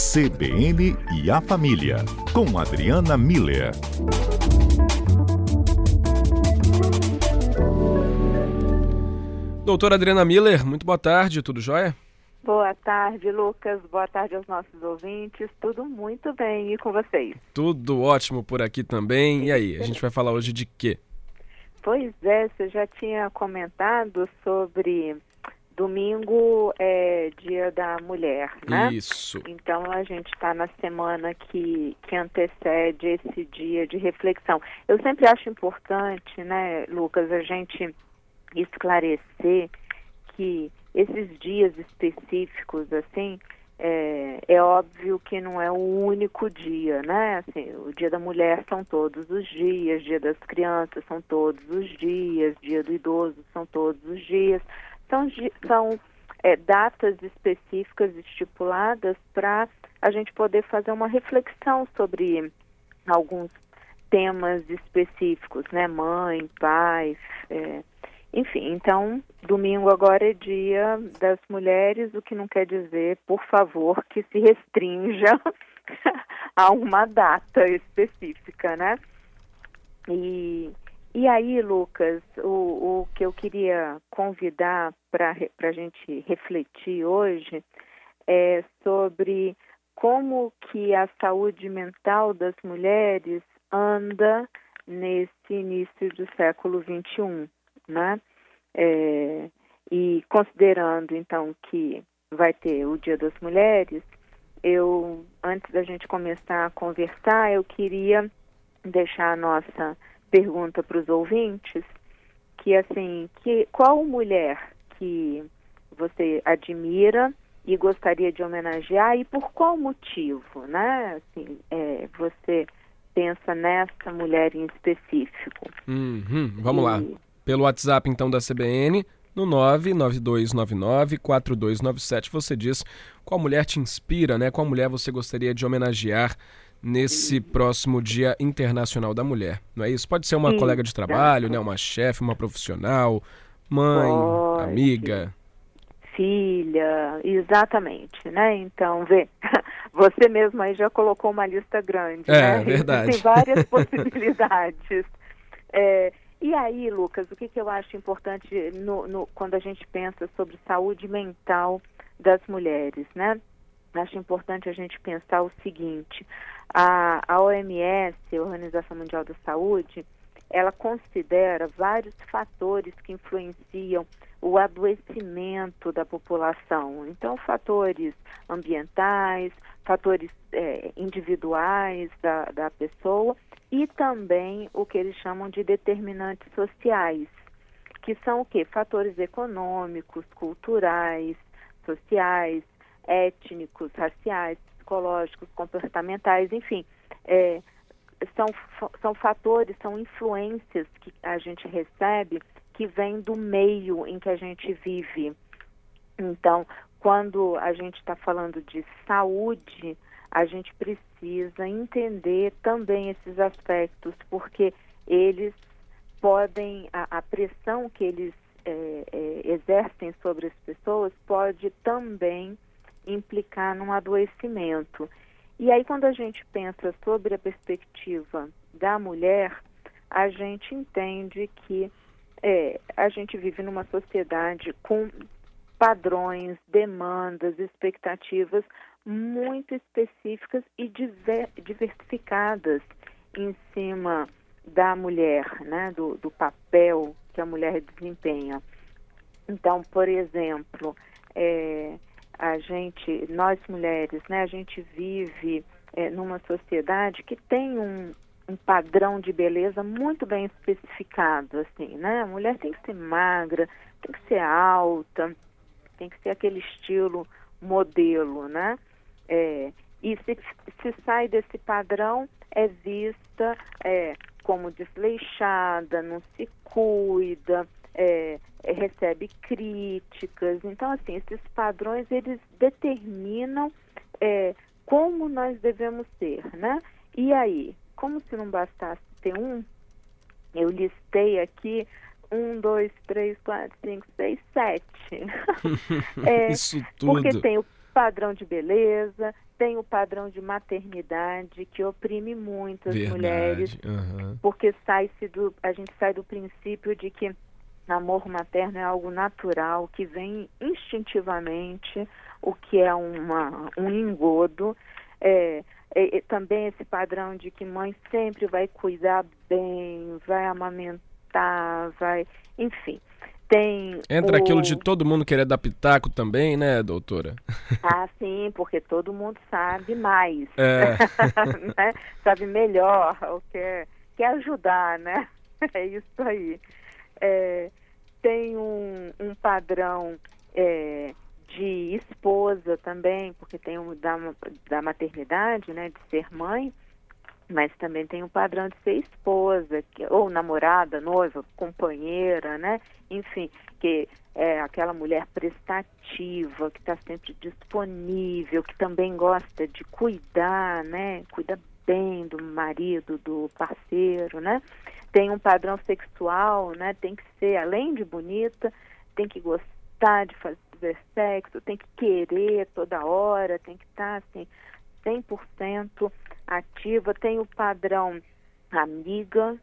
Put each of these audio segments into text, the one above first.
CBN e a Família, com Adriana Miller. Doutora Adriana Miller, muito boa tarde, tudo jóia? Boa tarde, Lucas. Boa tarde aos nossos ouvintes. Tudo muito bem. E com vocês? Tudo ótimo por aqui também. E aí, a gente vai falar hoje de quê? Pois é, você já tinha comentado sobre domingo é dia da mulher, né? Isso. Então a gente está na semana que, que antecede esse dia de reflexão. Eu sempre acho importante, né, Lucas, a gente esclarecer que esses dias específicos, assim, é, é, óbvio que não é o único dia, né? Assim, o dia da mulher são todos os dias, dia das crianças são todos os dias, dia do idoso são todos os dias. São, são é, datas específicas estipuladas para a gente poder fazer uma reflexão sobre alguns temas específicos, né? Mãe, pai, é, enfim, então, domingo agora é dia das mulheres, o que não quer dizer, por favor, que se restrinja a uma data específica, né? E, e aí, Lucas, o, o que eu queria convidar para a gente refletir hoje é sobre como que a saúde mental das mulheres anda nesse início do século XXI né? É, e considerando então que vai ter o Dia das Mulheres, eu antes da gente começar a conversar, eu queria deixar a nossa pergunta para os ouvintes, que assim, que qual mulher que você admira e gostaria de homenagear e por qual motivo, né? Assim, é, você pensa nessa mulher em específico? Uhum, vamos e, lá pelo WhatsApp então da CBN, no 992994297. Você diz qual mulher te inspira, né? Qual mulher você gostaria de homenagear nesse próximo Dia Internacional da Mulher. Não é isso? Pode ser uma Sim, colega de trabalho, né? Uma chefe, uma profissional, mãe, Pode. amiga. Filha, exatamente, né? Então, vê, você mesmo aí já colocou uma lista grande, é, né? verdade. Tem várias possibilidades. É, e aí, Lucas, o que, que eu acho importante no, no, quando a gente pensa sobre saúde mental das mulheres, né? Acho importante a gente pensar o seguinte: a, a OMS, a Organização Mundial da Saúde, ela considera vários fatores que influenciam o adoecimento da população. Então, fatores ambientais, fatores é, individuais da, da pessoa e também o que eles chamam de determinantes sociais, que são o quê? Fatores econômicos, culturais, sociais, étnicos, raciais, psicológicos, comportamentais, enfim, é, são, são fatores, são influências que a gente recebe que vêm do meio em que a gente vive. Então, quando a gente está falando de saúde, a gente precisa entender também esses aspectos, porque eles podem, a, a pressão que eles é, é, exercem sobre as pessoas pode também implicar num adoecimento. E aí, quando a gente pensa sobre a perspectiva da mulher, a gente entende que é, a gente vive numa sociedade com padrões, demandas, expectativas muito específicas e diver, diversificadas em cima da mulher, né, do, do papel que a mulher desempenha. Então, por exemplo, é, a gente, nós mulheres, né, a gente vive é, numa sociedade que tem um, um padrão de beleza muito bem especificado, assim, né? A mulher tem que ser magra, tem que ser alta, tem que ser aquele estilo modelo, né? É, e se, se sai desse padrão, é vista é, como desleixada, não se cuida, é, é, recebe críticas. Então, assim, esses padrões, eles determinam é, como nós devemos ser, né? E aí, como se não bastasse ter um, eu listei aqui um, dois, três, quatro, cinco, seis, sete. é, Isso tudo. Porque tem o padrão de beleza, tem o padrão de maternidade que oprime muito as Verdade, mulheres, aham. porque sai-se do, a gente sai do princípio de que amor materno é algo natural, que vem instintivamente, o que é uma, um engodo. É, é, é também esse padrão de que mãe sempre vai cuidar bem, vai amamentar, vai. Enfim. Tem Entra o... aquilo de todo mundo querer dar pitaco também, né, doutora? Ah, sim, porque todo mundo sabe mais. É. né? Sabe melhor, quer, quer ajudar, né? É isso aí. É, tem um, um padrão é, de esposa também, porque tem um da, da maternidade, né, de ser mãe, mas também tem um padrão de ser esposa, que, ou namorada, noiva, companheira, né? Enfim, que é aquela mulher prestativa, que está sempre disponível, que também gosta de cuidar, né? Cuida bem do marido, do parceiro, né? Tem um padrão sexual, né? Tem que ser, além de bonita, tem que gostar de fazer sexo, tem que querer toda hora, tem que estar tá, assim 100% ativa, tem o padrão amiga,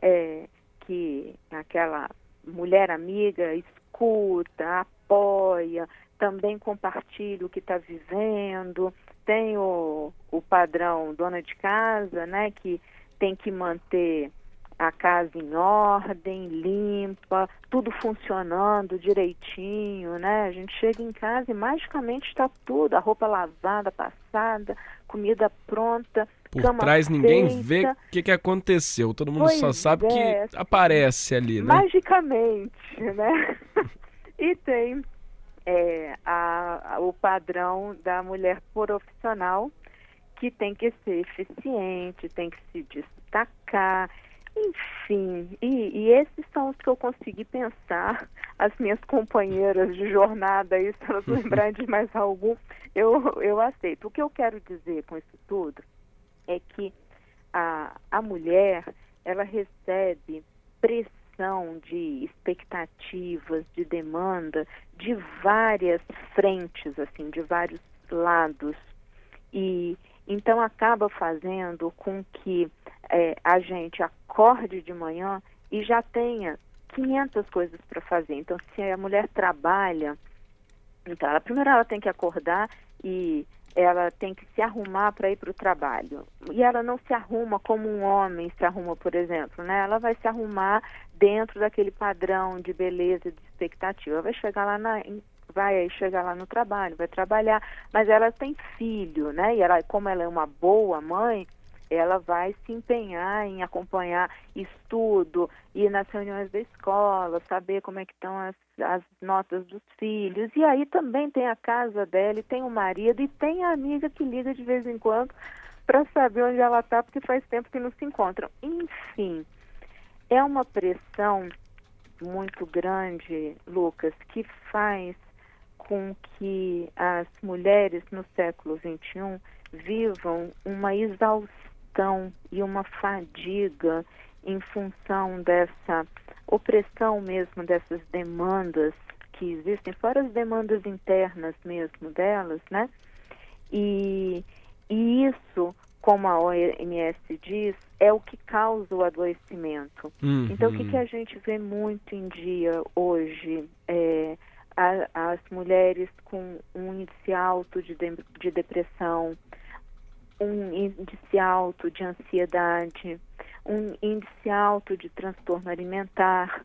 é, que aquela mulher amiga escuta, apoia, também compartilha o que está vivendo, tem o, o padrão dona de casa, né, que tem que manter a casa em ordem, limpa, tudo funcionando direitinho, né? A gente chega em casa e magicamente está tudo, a roupa lavada, passada, comida pronta. Por trás ninguém feita. vê o que, que aconteceu. Todo mundo Pois só sabe é, que aparece ali, né? Magicamente, né? e tem é, a, a- o padrão da mulher profissional que tem que ser eficiente, tem que se destacar, enfim. E, e esses são os que eu consegui pensar, as minhas companheiras de jornada aí, se elas lembrarem de mais algum, eu, eu aceito. O que eu quero dizer com isso tudo é que a, a mulher, ela recebe pressão de expectativas, de demanda, de várias frentes, assim, de vários lados. E então acaba fazendo com que eh, a gente acorde de manhã e já tenha 500 coisas para fazer. Então, se a mulher trabalha, então, ela, primeiro ela tem que acordar e ela tem que se arrumar para ir para o trabalho. E ela não se arruma como um homem se arruma, por exemplo, né? Ela vai se arrumar dentro daquele padrão de beleza de expectativa. Vai chegar lá na vai chegar lá no trabalho, vai trabalhar, mas ela tem filho, né? E ela, como ela é uma boa mãe, ela vai se empenhar em acompanhar estudo, ir nas reuniões da escola, saber como é que estão as, as notas dos filhos. E aí também tem a casa dela, e tem o marido, e tem a amiga que liga de vez em quando para saber onde ela está, porque faz tempo que não se encontram. Enfim, é uma pressão muito grande, Lucas, que faz com que as mulheres no século XXI vivam uma exaustão e uma fadiga em função dessa opressão mesmo, dessas demandas que existem, fora as demandas internas mesmo delas, né? E, e isso, como a OMS diz, é o que causa o adoecimento. Uhum. Então, o que, que a gente vê muito em dia hoje? É, a- as mulheres com um índice alto de, de, de depressão, um índice alto de ansiedade, um índice alto de transtorno alimentar.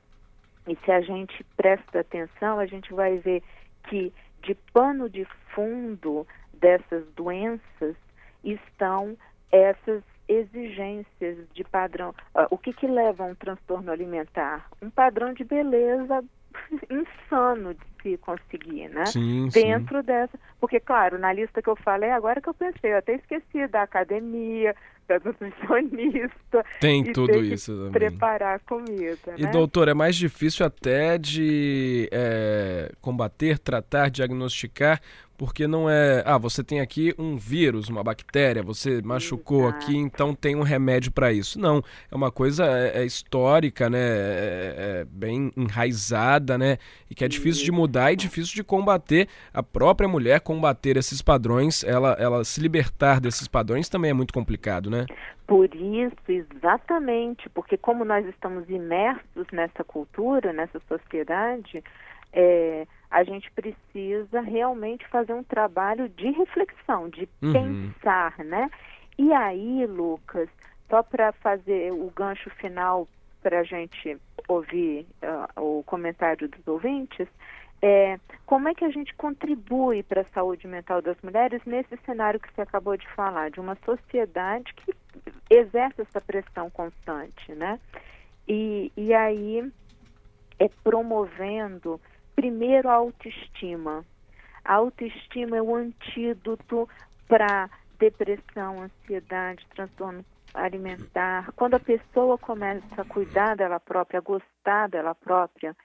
E se a gente presta atenção, a gente vai ver que de pano de fundo dessas doenças estão essas exigências de padrão. Ah, O que, que leva a um transtorno alimentar? Um padrão de beleza insano de se conseguir, né? Sim, sim. Dentro dessa. Porque, claro, na lista que eu falei, agora que eu pensei, eu até esqueci da academia, da nutricionista. Tem tudo isso também. Preparar a comida. E né? doutor, é mais difícil até de é, combater, tratar, diagnosticar, porque não é. Ah, você tem aqui um vírus, uma bactéria, você machucou Exato. aqui, então tem um remédio para isso. Não, é uma coisa é, é histórica, né? É, é bem enraizada, né? E que é difícil de mudar mudar e difícil de combater a própria mulher combater esses padrões, ela, ela se libertar desses padrões também é muito complicado, né? Por isso, exatamente, porque como nós estamos imersos nessa cultura, nessa sociedade, é, a gente precisa realmente fazer um trabalho de reflexão, de uhum. pensar, né? E aí, Lucas, só para fazer o gancho final para a gente ouvir uh, o comentário dos ouvintes, é, como é que a gente contribui para a saúde mental das mulheres nesse cenário que você acabou de falar, de uma sociedade que exerce essa pressão constante, né? E, e aí é promovendo primeiro a autoestima. A autoestima é o antídoto para depressão, ansiedade, transtorno alimentar. Quando a pessoa começa a cuidar dela própria, a gostar dela própria,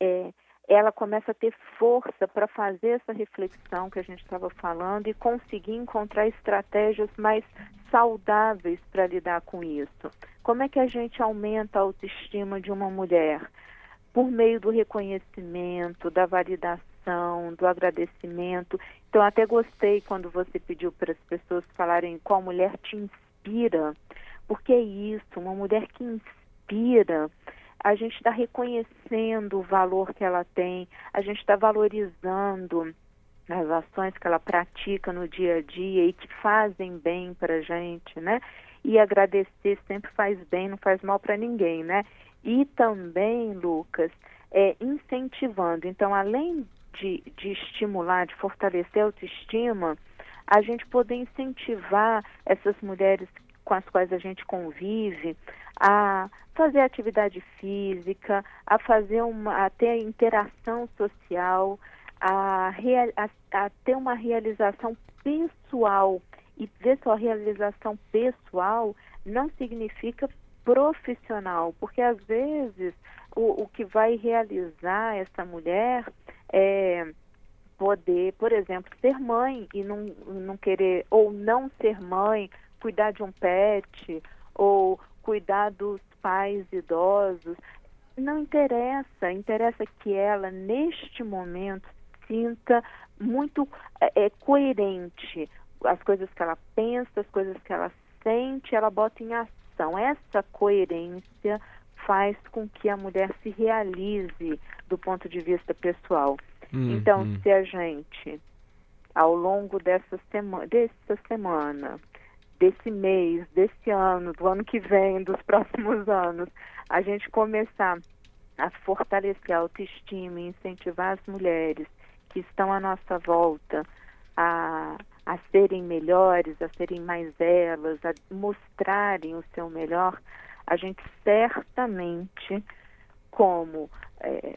é, ela começa a ter força para fazer essa reflexão que a gente estava falando e conseguir encontrar estratégias mais saudáveis para lidar com isso. Como é que a gente aumenta a autoestima de uma mulher? Por meio do reconhecimento, da validação, do agradecimento. Então, até gostei quando você pediu para as pessoas falarem qual mulher te inspira, porque é isso, uma mulher que inspira a gente está reconhecendo o valor que ela tem, a gente está valorizando as ações que ela pratica no dia a dia e que fazem bem para a gente, né? E agradecer sempre faz bem, não faz mal para ninguém, né? E também, Lucas, é, incentivando. Então, além de, de estimular, de fortalecer a autoestima, a gente poder incentivar essas mulheres com as quais a gente convive a fazer atividade física, a fazer uma, a ter interação social, a, a, a ter uma realização pessoal. E ver sua realização pessoal não significa profissional, porque às vezes o, o que vai realizar essa mulher é poder, por exemplo, ser mãe e não, não querer, ou não ser mãe, cuidar de um pet, ou cuidar dos pais idosos. Não interessa, interessa que ela, neste momento, sinta muito é, é, coerente as coisas que ela pensa, as coisas que ela sente, ela bota em ação. Essa coerência faz com que a mulher se realize do ponto de vista pessoal. Hum, então, hum. se a gente, ao longo dessa, sema dessa semana, desse mês, desse ano, do ano que vem, dos próximos anos, a gente começar a fortalecer a autoestima e incentivar as mulheres que estão à nossa volta a, a serem melhores, a serem mais elas, a mostrarem o seu melhor, a gente certamente, como é,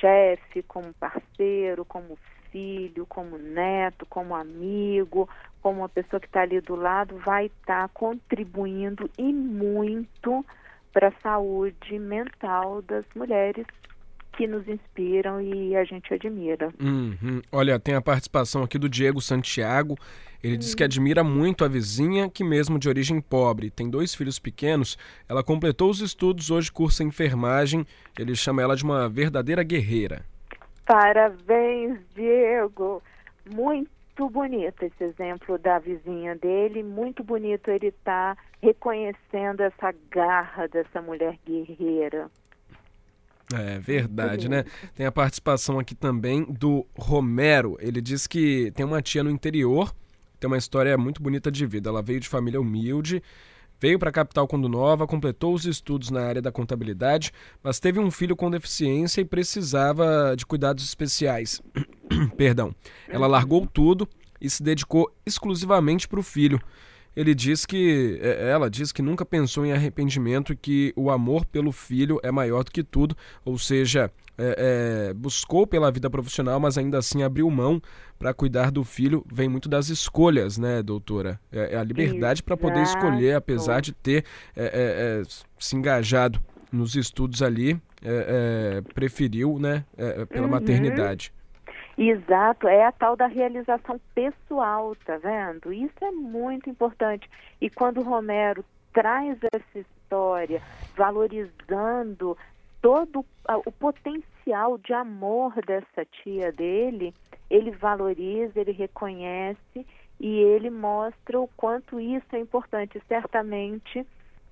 chefe, como parceiro, como filho, como neto, como amigo, como uma pessoa que está ali do lado, vai estar tá contribuindo e muito para a saúde mental das mulheres que nos inspiram e a gente admira. Uhum. Olha, tem a participação aqui do Diego Santiago. Ele diz que admira muito a vizinha, que mesmo de origem pobre, tem dois filhos pequenos. Ela completou os estudos, hoje cursa enfermagem. Ele chama ela de uma verdadeira guerreira. Parabéns, Diego. Muito bonito esse exemplo da vizinha dele, muito bonito ele estar tá reconhecendo essa garra dessa mulher guerreira. É verdade, né? Tem a participação aqui também do Romero. Ele diz que tem uma tia no interior, tem uma história muito bonita de vida. Ela veio de família humilde, Veio para a capital quando nova, completou os estudos na área da contabilidade, mas teve um filho com deficiência e precisava de cuidados especiais. Perdão. Ela largou tudo e se dedicou exclusivamente para o filho. Ele diz que é, ela diz que nunca pensou em arrependimento e que o amor pelo filho é maior do que tudo, ou seja, é, é, buscou pela vida profissional, mas ainda assim abriu mão para cuidar do filho. Vem muito das escolhas, né, doutora? É, é a liberdade para poder escolher, apesar de ter é, se engajado nos estudos ali, preferiu, né, pela uhum. maternidade. Exato, é a tal da realização pessoal, tá vendo? Isso é muito importante. E quando o Romero traz essa história, valorizando todo o potencial de amor dessa tia dele, ele valoriza, ele reconhece e ele mostra o quanto isso é importante. Certamente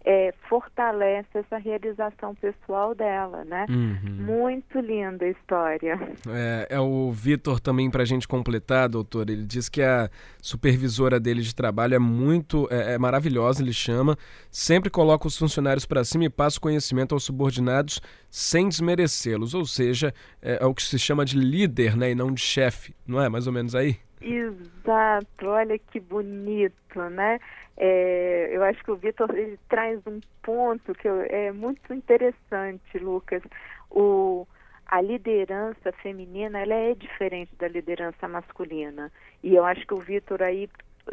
é, fortalece essa realização pessoal dela, né? Uhum. Muito linda a história. É, é o Vitor também para a gente completar, doutor. Ele diz que a supervisora dele de trabalho é muito é, é maravilhosa, ele chama. Sempre coloca os funcionários para cima e passa o conhecimento aos subordinados sem desmerecê-los. Ou seja, é, é o que se chama de líder, né, e não de chefe. Não é mais ou menos aí? Exato. Olha que bonito, né? É, eu acho que o Vitor traz um ponto que eu, é muito interessante, Lucas. O, a liderança feminina ela é diferente da liderança masculina. E eu acho que o Vitor aí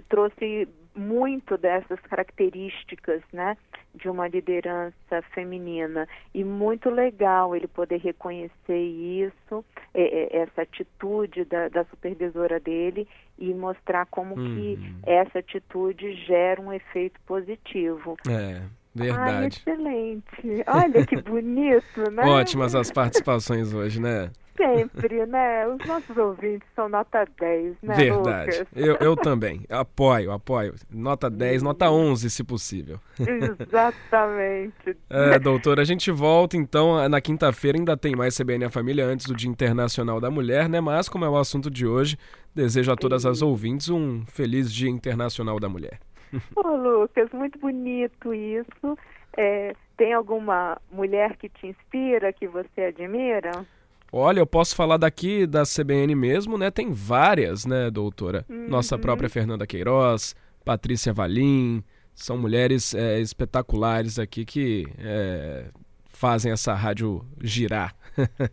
trouxe muito dessas características, né, de uma liderança feminina e muito legal ele poder reconhecer isso, é, é, essa atitude da, da, supervisora dele e mostrar como uhum. que essa atitude gera um efeito positivo. É. Verdade. Ah, excelente. Olha que bonito, né? Ótimas as participações hoje, né? Sempre, né? Os nossos ouvintes são nota 10, né, Verdade. Lucas? Eu, eu também. Apoio, apoio. Nota 10, nota 11, se possível. Exatamente. é, doutora, a gente volta então na quinta-feira. Ainda tem mais CBN a Família antes do Dia Internacional da Mulher, né? Mas, como é o assunto de hoje, desejo a todas as ouvintes um feliz Dia Internacional da Mulher. Ô, Lucas, muito bonito isso. É, tem alguma mulher que te inspira, que você admira? Olha, eu posso falar daqui da CBN mesmo, né? Tem várias, né, doutora? Uhum. Nossa própria Fernanda Queiroz, Patrícia Valim, são mulheres é, espetaculares aqui que é, fazem essa rádio girar.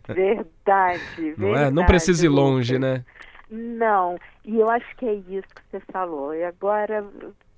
Verdade, verdade. Não, é? Não precisa ir longe, né? Não, e eu acho que é isso que você falou. E agora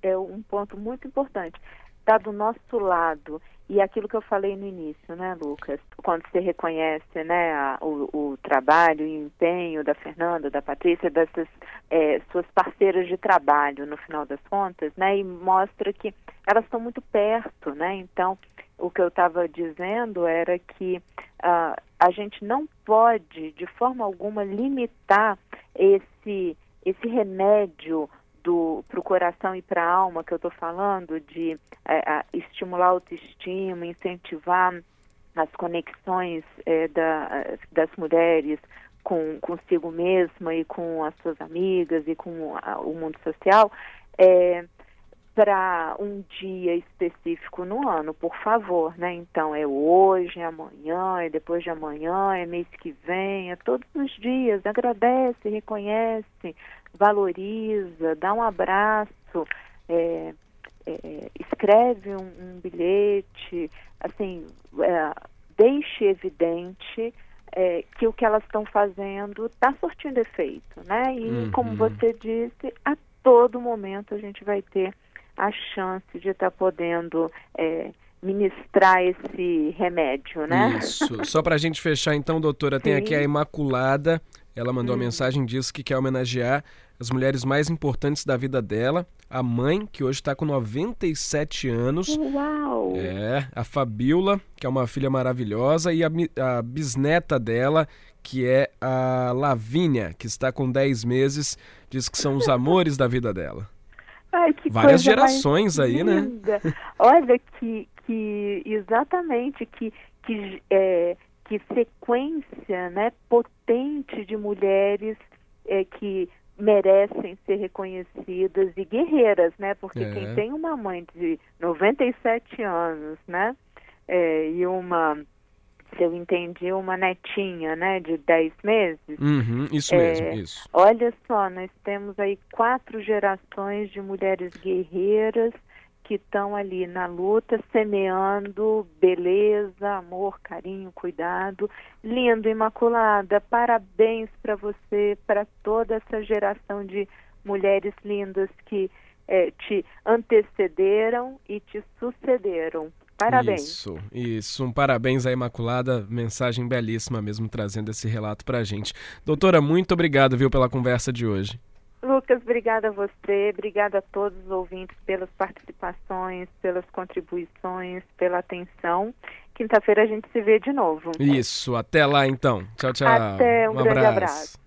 é um ponto muito importante. Está do nosso lado. E aquilo que eu falei no início, né, Lucas? Quando você reconhece né, a, o, o, trabalho e o empenho da Fernanda, da Patrícia, dessas é, suas parceiras de trabalho, no final das contas, né, e mostra que elas estão muito perto, né? Então, o que eu estava dizendo era que uh, a gente não pode, de forma alguma, limitar esse, esse remédio para o coração e para a alma que eu estou falando, de é, estimular a autoestima, incentivar as conexões é, da, das mulheres com consigo mesma e com as suas amigas e com a, o mundo social, é, para um dia específico no ano, por favor, né? Então é hoje, é amanhã, é depois de amanhã, é mês que vem, é todos os dias. Agradece, reconhece, valoriza, dá um abraço, é, é, escreve um, um, bilhete, assim, é, deixe evidente é, que o que elas estão fazendo está surtindo efeito, né? E uhum. como você disse, a todo momento a gente vai ter a chance de estar tá podendo é, ministrar esse remédio, né? Isso. Só para a gente fechar, então, doutora, Sim. tem aqui a Imaculada. Ela mandou hum. uma mensagem, diz que quer homenagear as mulheres mais importantes da vida dela. A mãe, que hoje está com 97 anos. Uau! É, a Fabiola, que é uma filha maravilhosa, e a, a bisneta dela, que é a Lavínia, que está com 10 meses, diz que são os amores da vida dela. Ai, Várias gerações aí, né? Olha que, que exatamente que, que, é, que sequência né, potente de mulheres é, que merecem ser reconhecidas e guerreiras, né? Porque é. quem tem uma mãe de 97 anos, né? É, e uma se eu entendi, uma netinha, né, de 10 meses. Uhum, isso é, mesmo, isso. Olha só, nós temos aí quatro gerações de mulheres guerreiras que estão ali na luta, semeando beleza, amor, carinho, cuidado. Lindo, Imaculada, parabéns para você, para toda essa geração de mulheres lindas que é, te antecederam e te sucederam. Parabéns. Isso, isso. Um parabéns à Imaculada. Mensagem belíssima mesmo, trazendo esse relato para gente. Doutora, muito obrigado, viu, pela conversa de hoje. Lucas, obrigada a você, obrigada a todos os ouvintes pelas participações, pelas contribuições, pela atenção. quinta-feira a gente se vê de novo. Isso, até lá então. Tchau, tchau. Até, um, um grande abraço. abraço.